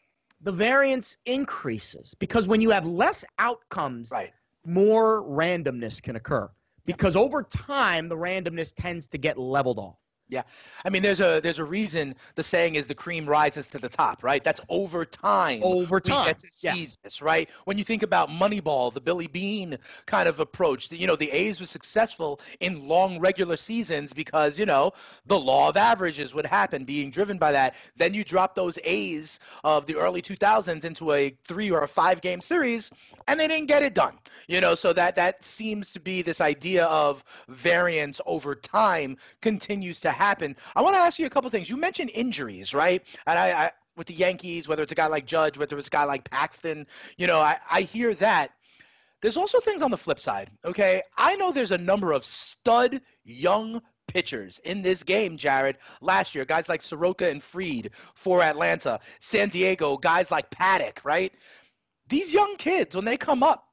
the variance increases because when you have less outcomes, Right. more randomness can occur. Because over time, the randomness tends to get leveled off. Yeah, I mean, there's a there's a reason the saying is the cream rises to the top, right? That's over time. Over We time, get to yeah. this, right? When you think about Moneyball, the Billy Beane kind of approach, you know, the A's were successful in long regular seasons because you know the law of averages would happen, being driven by that. Then you drop those A's of the early 2000s into a three or a five game series, and they didn't get it done. You know, so that that seems to be this idea of variance over time continues to happen. I want to ask you a couple things. You mentioned injuries, right? And I, I with the Yankees, whether it's a guy like Judge, whether it's a guy like Paxton, you know, I, I hear that. There's also things on the flip side, okay? I know there's a number of stud young pitchers in this game, Jared, last year. Guys like Soroka and Fried for Atlanta, San Diego, guys like Paddack, right? These young kids, when they come up,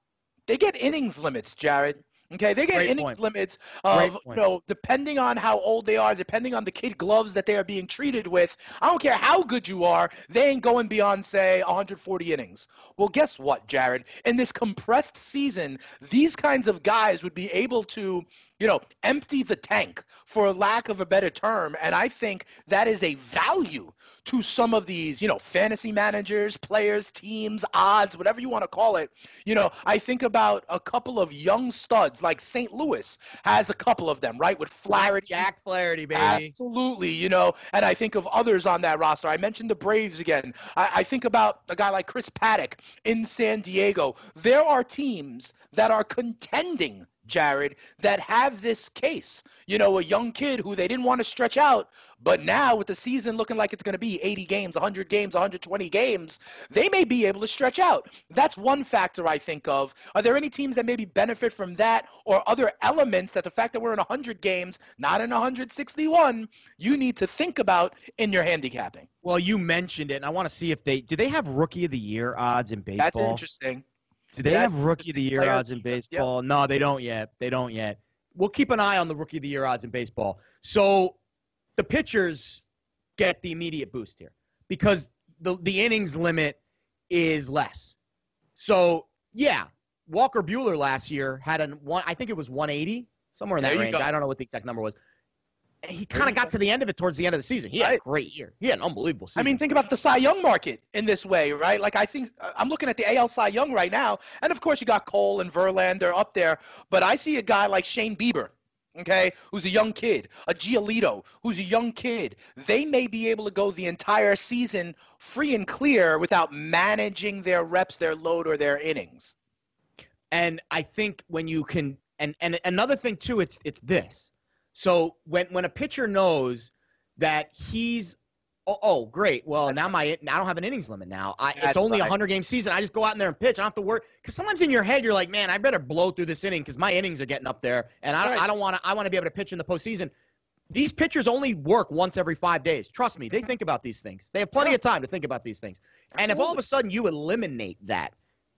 they get innings limits, Jared. Okay, they get Great innings point. limits of you know depending on how old they are, depending on the kid gloves that they are being treated with. I don't care how good you are, they ain't going beyond say 140 innings. Well, guess what, Jared? In this compressed season, these kinds of guys would be able to, you know, empty the tank for lack of a better term, and I think that is a value to some of these, you know, fantasy managers, players, teams, odds, whatever you want to call it. You know, I think about a couple of young studs like St. Louis has a couple of them, right? With Flaherty, Jack Flaherty, baby. Absolutely, you know, and I think of others on that roster. I mentioned the Braves again. I, I think about a guy like Chris Paddack in San Diego. There are teams that are contending, Jared, that have this case. You know, a young kid who they didn't want to stretch out, but now with the season looking like it's going to be 80 games, 100 games, 120 games, they may be able to stretch out. That's one factor I think of. Are there any teams that maybe benefit from that or other elements that the fact that we're in 100 games, not in 161, you need to think about in your handicapping? Well, you mentioned it, and I want to see if they do they have Rookie of the Year odds in baseball. That's interesting. Do they That's have rookie of the year odds in defense, yep. baseball? No, they don't yet. They don't yet. We'll keep an eye on the rookie of the year odds in baseball. So the pitchers get the immediate boost here because the the innings limit is less. So yeah, Walker Buehler last year had an one. I think it was 180 somewhere in There that range. go. I don't know what the exact number was. He kind of got to the end of it towards the end of the season. He had a great year. He had an unbelievable season. I mean, think about the Cy Young market in this way, right? Like, I think uh, I'm looking at the AL Cy Young right now, and of course, you got Cole and Verlander up there, but I see a guy like Shane Bieber, okay, who's a young kid, a Giolito, who's a young kid. They may be able to go the entire season free and clear without managing their reps, their load, or their innings. And I think when you can, and and another thing too, it's it's this. So when when a pitcher knows that he's, oh, oh great, well now my I don't have an innings limit now. I, it's only a hundred game season. I just go out in there and pitch. I don't have to worry because sometimes in your head you're like, man, I better blow through this inning because my innings are getting up there, and I, Right. I don't want to. I want to be able to pitch in the postseason. These pitchers only work once every five days. Trust me, they mm-hmm. think about these things. They have plenty of time to think about these things. And if all of a sudden you eliminate that,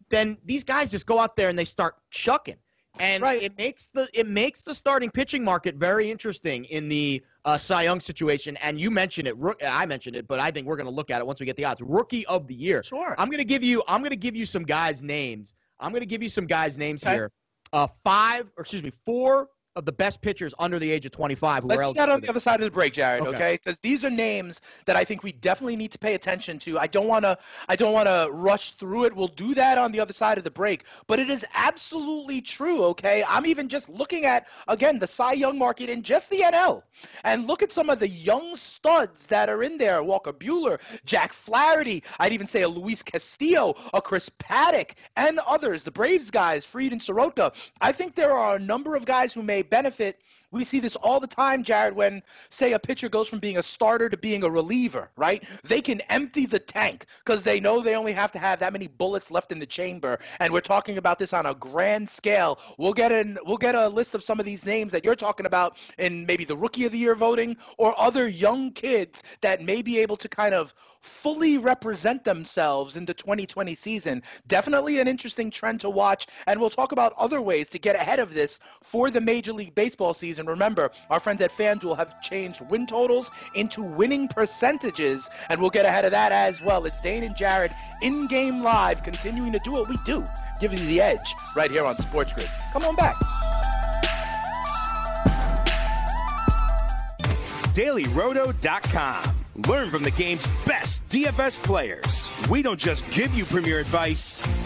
then these guys just go out there and they start chucking. And Right. it makes the it makes the starting pitching market very interesting in the uh, Cy Young situation. And you mentioned it, I mentioned it, but I think we're going to look at it once we get the odds. Rookie of the year. Sure. I'm going to give you I'm going to give you some guys' names. I'm going to give you some guys' names Okay. here. Uh, five or excuse me, four of the best pitchers under the age of 25 who Let's are eligible. that on the other side of the break, Jared. Okay. Okay, because these are names that I think we definitely need to pay attention to. I don't want to. I don't want to rush through it. We'll do that on the other side of the break. But it is absolutely true. Okay, I'm even just looking at again the Cy Young market in just the NL, and look at some of the young studs that are in there: Walker Buehler, Jack Flaherty. I'd even say a Luis Castillo, a Chris Paddack, and others. The Braves guys, Fried and Soroka. I think there are a number of guys who may benefit. We see this all the time, Jared, when, say, a pitcher goes from being a starter to being a reliever, right? They can empty the tank because they know they only have to have that many bullets left in the chamber. And we're talking about this on a grand scale. We'll get in, we'll get a list of some of these names that you're talking about in maybe the rookie of the year voting or other young kids that may be able to kind of fully represent themselves in the 2020 season. Definitely an interesting trend to watch. And we'll talk about other ways to get ahead of this for the Major League Baseball season. Remember, our friends at FanDuel have changed win totals into winning percentages, and we'll get ahead of that as well. It's Dane and Jared in game live, continuing to do what we do, giving you the edge right here on Sports Grid. Come on back. DailyRoto.com. Learn from the game's best DFS players. We don't just give you premier advice,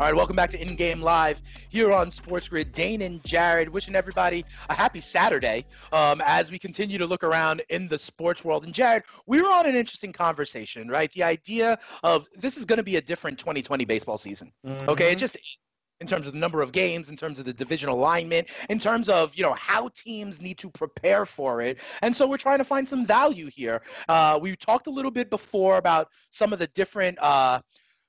All right, welcome back to In Game Live here on Sports Grid. Dane and Jared wishing everybody a happy Saturday um, as we continue to look around in the sports world. And Jared, we were on an interesting conversation, right? The idea of this is going to be a different 2020 baseball season. Mm-hmm. Okay, it just in terms of the number of games, in terms of the division alignment, in terms of you know how teams need to prepare for it. And so we're trying to find some value here. Uh, we talked a little bit before about some of the different uh,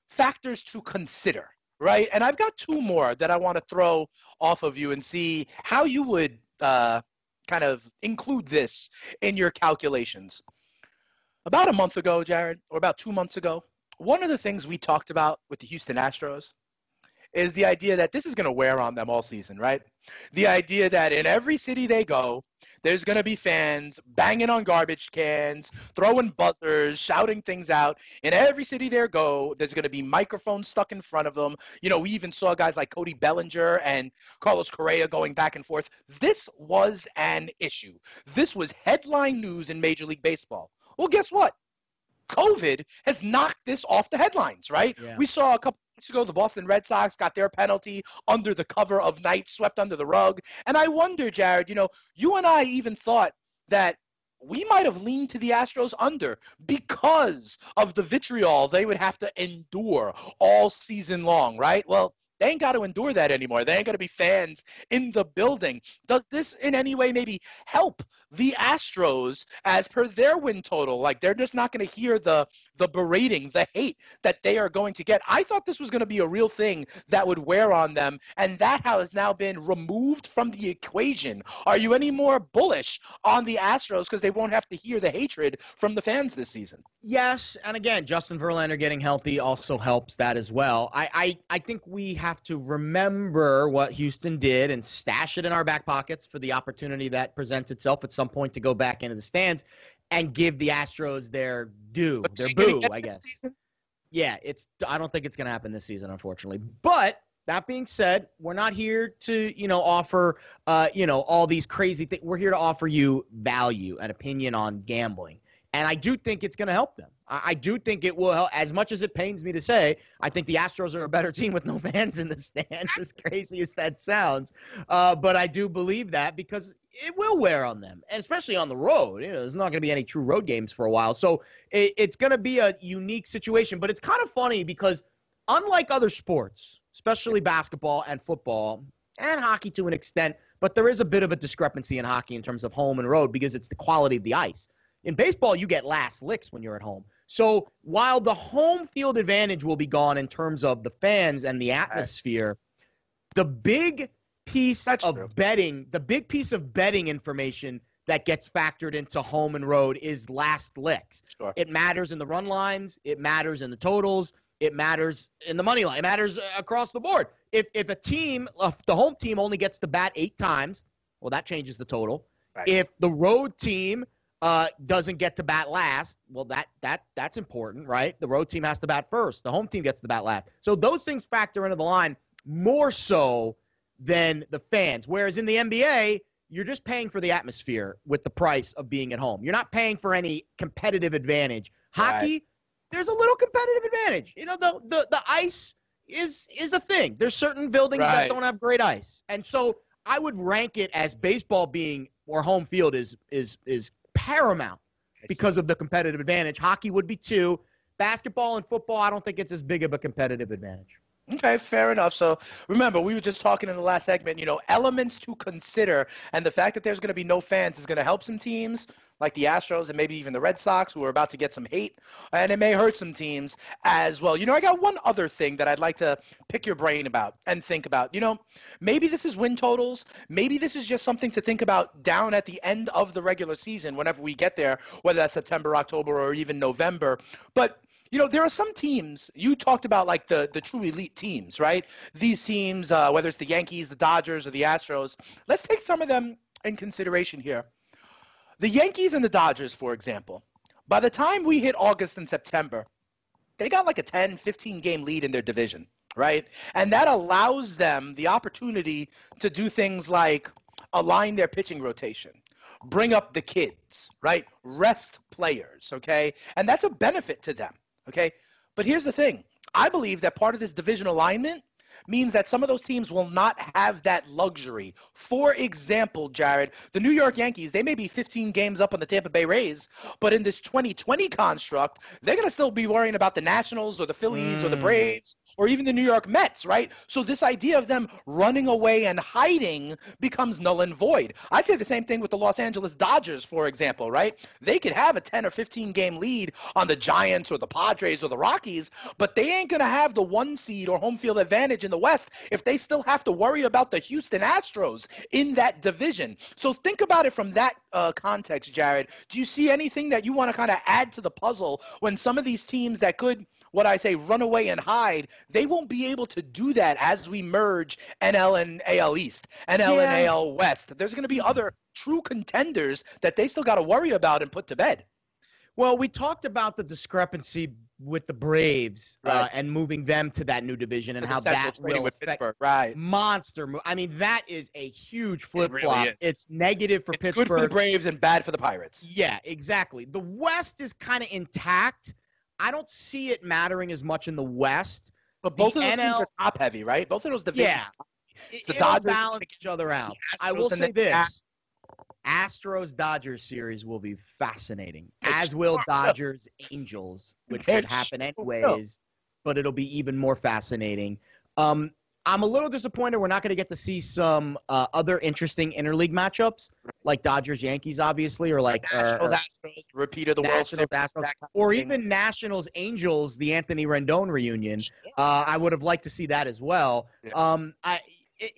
factors to consider right? And I've got two more that I want to throw off of you and see how you would uh, kind of include this in your calculations. About a month ago, Jared, or about two months ago, one of the things we talked about with the Houston Astros is the idea that this is going to wear on them all season, right? The idea that in every city they go, there's going to be fans banging on garbage cans, throwing buzzers, shouting things out. In every city they go, there's going to be microphones stuck in front of them. You know, we even saw guys like Cody Bellinger and Carlos Correa going back and forth. This was an issue. This was headline news in Major League Baseball. Well, guess what? COVID has knocked this off the headlines, right? Yeah. We saw a couple weeks ago, the Boston Red Sox got their penalty under the cover of night, swept under the rug. And I wonder, Jared, you know, you and I even thought that we might have leaned to the Astros under because of the vitriol they would have to endure all season long, right? Well, they ain't got to endure that anymore. They ain't got to be fans in the building. Does this in any way maybe help the Astros as per their win total? Like they're just not going to hear the the berating, the hate that they are going to get. I thought this was going to be a real thing that would wear on them, and that has now been removed from the equation. Are you any more bullish on the Astros because they won't have to hear the hatred from the fans this season? Yes, and again, Justin Verlander getting healthy also helps that as well. I I, I think we have have to remember what Houston did and stash it in our back pockets for the opportunity that presents itself at some point to go back into the stands and give the Astros their due, their boo, I guess. Yeah, it's. I don't think it's going to happen this season, unfortunately. But that being said, we're not here to, you know, offer, uh, you know, all these crazy things. We're here to offer you value and opinion on gambling. And I do think it's going to help them. I, do think it will help. As much as it pains me to say, I think the Astros are a better team with no fans in the stands, as crazy as that sounds. Uh, but I do believe that because it will wear on them, and especially on the road. You know, there's not going to be any true road games for a while. So it, it's going to be a unique situation. But it's kind of funny because, unlike other sports, especially basketball and football, and hockey to an extent, but there is a bit of a discrepancy in hockey in terms of home and road because it's the quality of the ice. In baseball, you get last licks when you're at home. So while the home field advantage will be gone in terms of the fans and the atmosphere, the big piece That's of true. betting, the big piece of betting information that gets factored into home and road is last licks. Sure. It matters in the run lines, it matters in the totals, it matters in the money line, it matters uh, across the board. If if a team, if the home team only gets to bat eight times, well, that changes the total. Right. If the road team uh, doesn't get to bat last, well, that that that's important, right? The road team has to bat first. The home team gets to bat last. So those things factor into the line more so than the fans. Whereas in the NBA, you're just paying for the atmosphere with the price of being at home. You're not paying for any competitive advantage. Hockey, right. there's a little competitive advantage. You know, the the the ice is is a thing. There's certain buildings right. that don't have great ice, and so I would rank it as baseball being or home field is is is paramount because of the competitive advantage. Hockey would be two. Basketball and football, I don't think it's as big of a competitive advantage. Okay, fair enough. So remember, we were just talking in the last segment, you know, elements to consider. And the fact that there's going to be no fans is going to help some teams. Like the Astros and maybe even the Red Sox, who are about to get some hate, and it may hurt some teams as well. You know, I got one other thing that I'd like to pick your brain about and think about. You know, maybe this is win totals. Maybe this is just something to think about down at the end of the regular season, whenever we get there, whether that's September, October, or even November. But you know, there are some teams you talked about, like the the true elite teams, right? These teams, uh, whether it's the Yankees, the Dodgers, or the Astros. Let's take some of them in consideration here. The Yankees and the Dodgers, for example, by the time we hit August and September, they got like a 10, 15 game lead in their division, right? And that allows them the opportunity to do things like align their pitching rotation, bring up the kids, right? Rest players, okay? And that's a benefit to them, okay? But here's the thing I believe that part of this division alignment means that some of those teams will not have that luxury. For example, Jared, the New York Yankees, they may be 15 games up on the Tampa Bay Rays, but in this 2020 construct, they're going to still be worrying about the Nationals or the Phillies mm. or the Braves or even the New York Mets, right? So this idea of them running away and hiding becomes null and void. I'd say the same thing with the Los Angeles Dodgers, for example, right? They could have a 10 or 15 game lead on the Giants or the Padres or the Rockies, but they ain't going to have the one seed or home field advantage in the West if they still have to worry about the Houston Astros in that division. So think about it from that uh, context, Jared. Do you see anything that you want to kind of add to the puzzle when some of these teams that could – what I say, run away and hide, they won't be able to do that as we merge NL and AL East, NL yeah. and AL West. There's going to be other true contenders that they still got to worry about and put to bed. Well, we talked about the discrepancy with the Braves uh, right. uh, and moving them to that new division and how that will affect Pittsburgh. right monster move. I mean, that is a huge flip it flop. Really it's negative for it's Pittsburgh. Good for the Braves and bad for the Pirates. Yeah, exactly. The West is kind of intact. I don't see it mattering as much in the West. But both the of those NL, teams are top heavy, right? Both of those divisions. Yeah, it's the Dodgers balance each other out. I will say this: Astros Dodgers series will be fascinating, as will Dodgers Angels, which would happen anyways. But it'll be even more fascinating. Um, I'm a little disappointed we're not going to get to see some uh, other interesting interleague matchups, like Dodgers Yankees, obviously, or like uh, or, repeat of the World Series, or even Nationals Angels, the Anthony Rendon reunion. Uh, I would have liked to see that as well. Um, I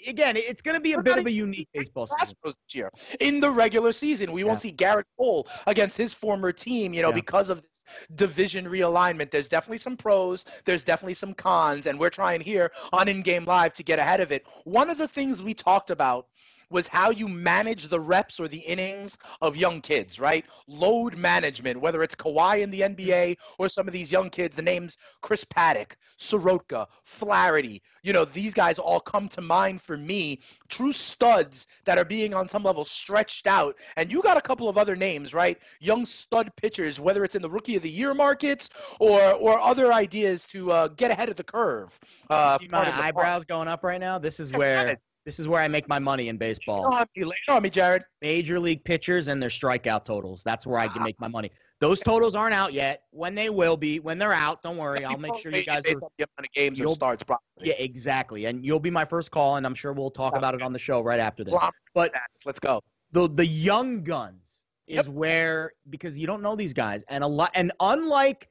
again, it's going to be a bit of a unique baseball season this year. In the regular season, we yeah. won't see Gerrit Cole against his former team, you know, yeah. because of this division realignment. There's definitely some pros, there's definitely some cons, and we're trying here on In Game Live to get ahead of it. One of the things we talked about was how you manage the reps or the innings of young kids, right? Load management, whether it's Kawhi in the NBA or some of these young kids, the names Chris Paddack, Soroka, Flaherty, you know, these guys all come to mind for me. True studs that are being on some level stretched out. And you got a couple of other names, right? Young stud pitchers, whether it's in the rookie of the year markets or or other ideas to uh, get ahead of the curve. Uh, see my eyebrows going up right now. This is where this is where I make my money in baseball. Oh, lay on me, Jared. Major league pitchers and their strikeout totals. That's where I can make my money. Those totals aren't out yet. When they will be, when they're out, don't worry. I'll make sure you guys are. The games or starts. Yeah, exactly. And you'll be my first call, and I'm sure we'll talk about it on the show right after this. But let's go. The the young guns is yep. where because you don't know these guys, and a lot, and unlike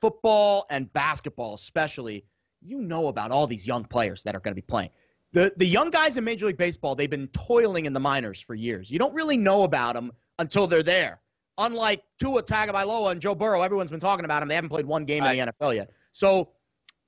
football and basketball, especially, you know about all these young players that are going to be playing the the young guys in Major League Baseball, they've been toiling in the minors for years. You don't really know about them until they're there. Unlike Tua Tagovailoa and Joe Burrow, everyone's been talking about them. They haven't played one game in the NFL yet. So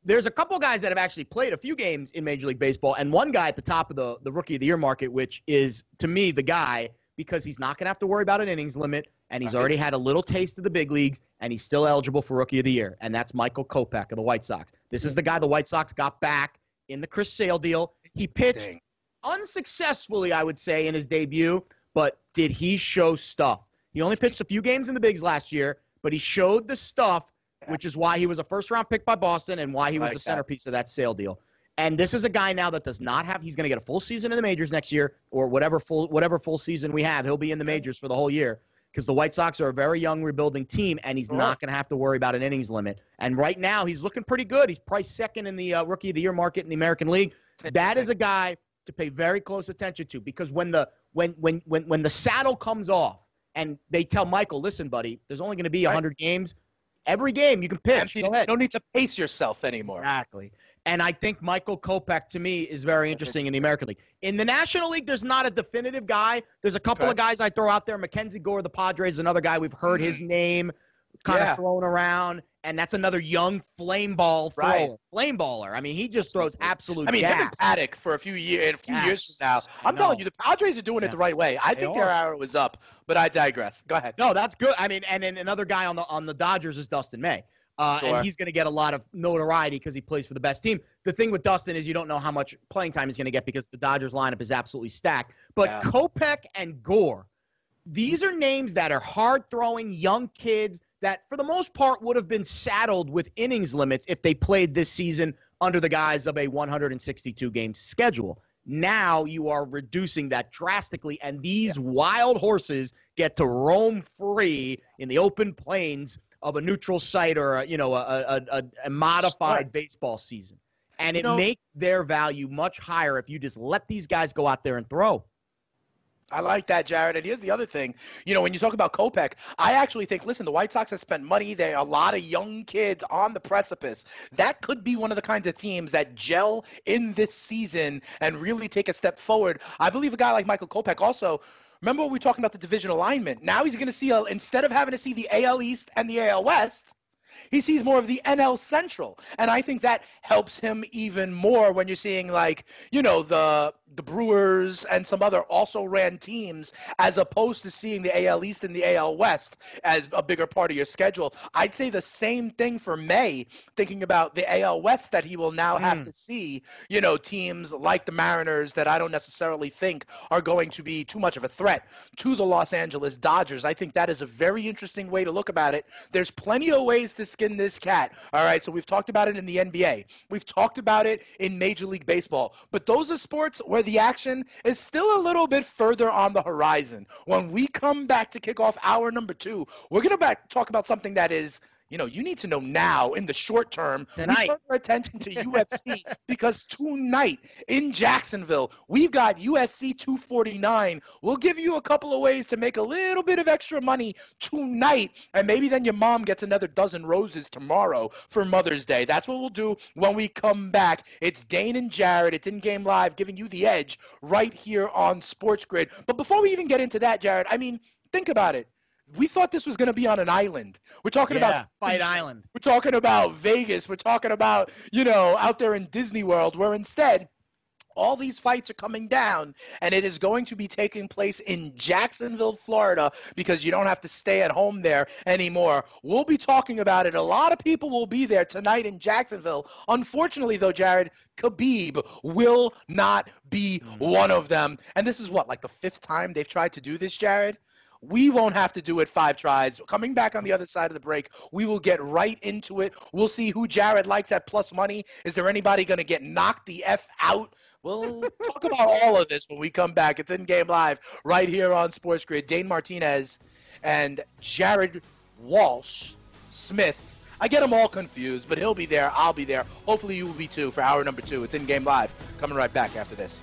there's a couple guys that have actually played a few games in Major League Baseball, and one guy at the top of the the Rookie of the Year market, which is to me the guy because he's not going to have to worry about an innings limit, and he's already had a little taste of the big leagues, and he's still eligible for Rookie of the Year, and that's Michael Kopech of the White Sox. This is the guy the White Sox got back in the Chris Sale deal. He pitched unsuccessfully, I would say, in his debut, but did he show stuff? He only pitched a few games in the bigs last year, but he showed the stuff, which is why he was a first round pick by Boston and why he was like the centerpiece that. of that sale deal. And this is a guy now that does not have. He's going to get a full season in the majors next year, or whatever full whatever full season we have. He'll be in the majors for the whole year because the White Sox are a very young rebuilding team, and he's not going to have to worry about an innings limit. And right now, he's looking pretty good. He's priced second in the uh, Rookie of the Year market in the American League. That is a guy to pay very close attention to because when the when when when when the saddle comes off and they tell Michael, listen, buddy, there's only going to be 100 games. Every game you can pitch. Ahead. No need to pace yourself anymore. Exactly. And I think Michael Kopech to me is very interesting in the American League. In the National League, there's not a definitive guy. There's a couple Okay. of guys I throw out there. MacKenzie Gore, the Padres, another guy we've heard his mm. name kind Yeah. of thrown around, and that's another young flame ball thrower, Right. flame baller. I mean, he just throws absolute I mean, him and gas. Paddack for a few years, a few years from now. I'm telling you, the Padres are doing Yeah. it the right way. I They think their hour was up, but I digress. Go ahead. No, that's good. I mean, and then another guy on the on the Dodgers is Dustin May. Uh, Sure. And he's going to get a lot of notoriety because he plays for the best team. The thing with Dustin is you don't know how much playing time he's going to get because the Dodgers lineup is absolutely stacked. But Yeah. Kopech and Gore, these are names that are hard throwing young kids that, for the most part, would have been saddled with innings limits if they played this season under the guise of a 162 game schedule. Now you are reducing that drastically, and these wild horses get to roam free in the open plains of a neutral site or a, you know a, a, a, a modified baseball season, and it know- makes their value much higher if you just let these guys go out there and throw. I like that, Jared. And here's the other thing. You know, when you talk about Kopech, I actually think, listen, the White Sox have spent money. There are a lot of young kids on the precipice. That could be one of the kinds of teams that gel in this season and really take a step forward. I believe a guy like Michael Kopech also. Remember we were talking about the division alignment? Now he's going to see, instead of having to see the AL East and the AL West, he sees more of the NL Central, and I think that helps him even more when you're seeing like you know the the Brewers and some other also ran teams as opposed to seeing the AL East and the AL West as a bigger part of your schedule. I'd say the same thing for May, thinking about the AL West that he will now have hmm. to see. You know, teams like the Mariners that I don't necessarily think are going to be too much of a threat to the Los Angeles Dodgers. I think that is a very interesting way to look about it. There's plenty of ways to skin this cat. All right, so we've talked about it in the NBA. We've talked about it in Major League Baseball. But those are sports where the action is still a little bit further on the horizon. When we come back to kick off hour number two, we're going to talk about something that is you know, you need to know now in the short term. Tonight. We turn our attention to UFC because tonight in Jacksonville, we've got UFC 249. We'll give you a couple of ways to make a little bit of extra money tonight, and maybe then your mom gets another dozen roses tomorrow for Mother's Day. That's what we'll do when we come back. It's Dane and Jared. It's in game live, giving you the edge right here on Sports Grid. But before we even get into that, Jared, I mean, think about it. We thought this was going to be on an island. We're talking Yeah, about Fight Island. we're talking about Vegas. We're talking about, you know, out there in Disney World, where instead all these fights are coming down and it is going to be taking place in Jacksonville, Florida, because you don't have to stay at home there anymore. We'll be talking about it. A lot of people will be there tonight in Jacksonville. Unfortunately, though, Jared, Khabib will not be mm. one of them. And this is what, like the fifth time they've tried to do this, Jared? We won't have to do it five tries. Coming back on the other side of the break, we will get right into it. We'll see who Jared likes at plus money. Is there anybody going to get knocked the F out? We'll talk about all of this when we come back. It's in game live right here on Sports Grid. Dane Martinez and Jared Walsh Smith. I get them all confused, but he'll be there. I'll be there. Hopefully, you will be too for hour number two. It's in game live. Coming right back after this.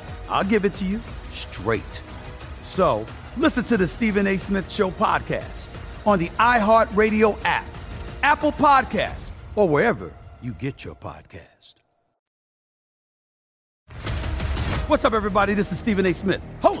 I'll give it to you straight. So listen to the Stephen A. Smith Show podcast on the iHeartRadio app, Apple Podcasts, or wherever you get your podcast. What's up, everybody? This is Stephen A. Smith, host